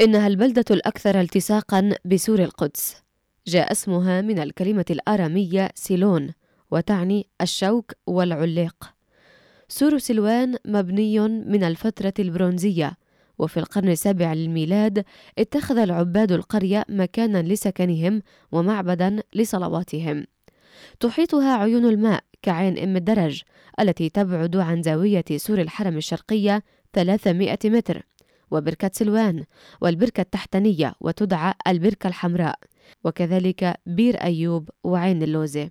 إنها البلدة الأكثر التصاقا بسور القدس. جاء اسمها من الكلمة الآرامية سيلون وتعني الشوك والعليق. سور سلوان مبني من الفترة البرونزية وفي القرن السابع للميلاد اتخذ العباد القرية مكانا لسكنهم ومعبدا لصلواتهم. تحيطها عيون الماء كعين أم الدرج التي تبعد عن زاوية سور الحرم الشرقية 300 متر. وبركة سلوان والبركة التحتانية وتدعى البركة الحمراء وكذلك بير أيوب وعين اللوزة.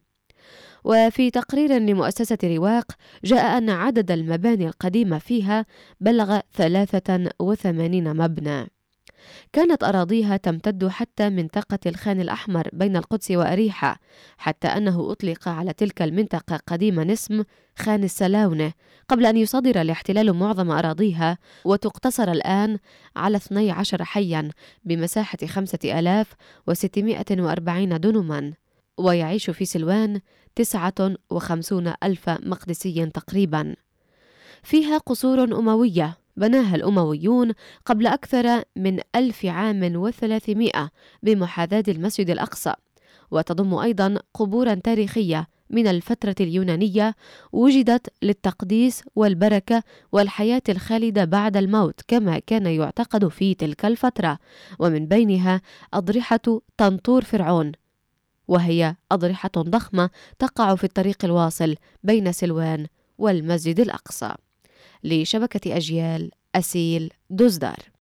وفي تقرير لمؤسسة رواق جاء أن عدد المباني القديمة فيها بلغ 83 مبنى. كانت أراضيها تمتد حتى منطقة الخان الأحمر بين القدس وأريحة حتى أنه أطلق على تلك المنطقة قديما اسم خان السلاونة قبل أن يصدر الاحتلال معظم أراضيها وتقتصر الآن على 12 حيا بمساحة 5640 دنما ويعيش في سلوان 59 ألف مقدسي تقريبا. فيها قصور أموية بناها الأمويون قبل أكثر من ألف عام وثلاثمائة بمحاذاة المسجد الأقصى. وتضم أيضا قبورا تاريخية من الفترة اليونانية وجدت للتقديس والبركة والحياة الخالدة بعد الموت كما كان يعتقد في تلك الفترة. ومن بينها أضرحة طنطور فرعون وهي أضرحة ضخمة تقع في الطريق الواصل بين سلوان والمسجد الأقصى. لشبكة أجيال أسيل دزدار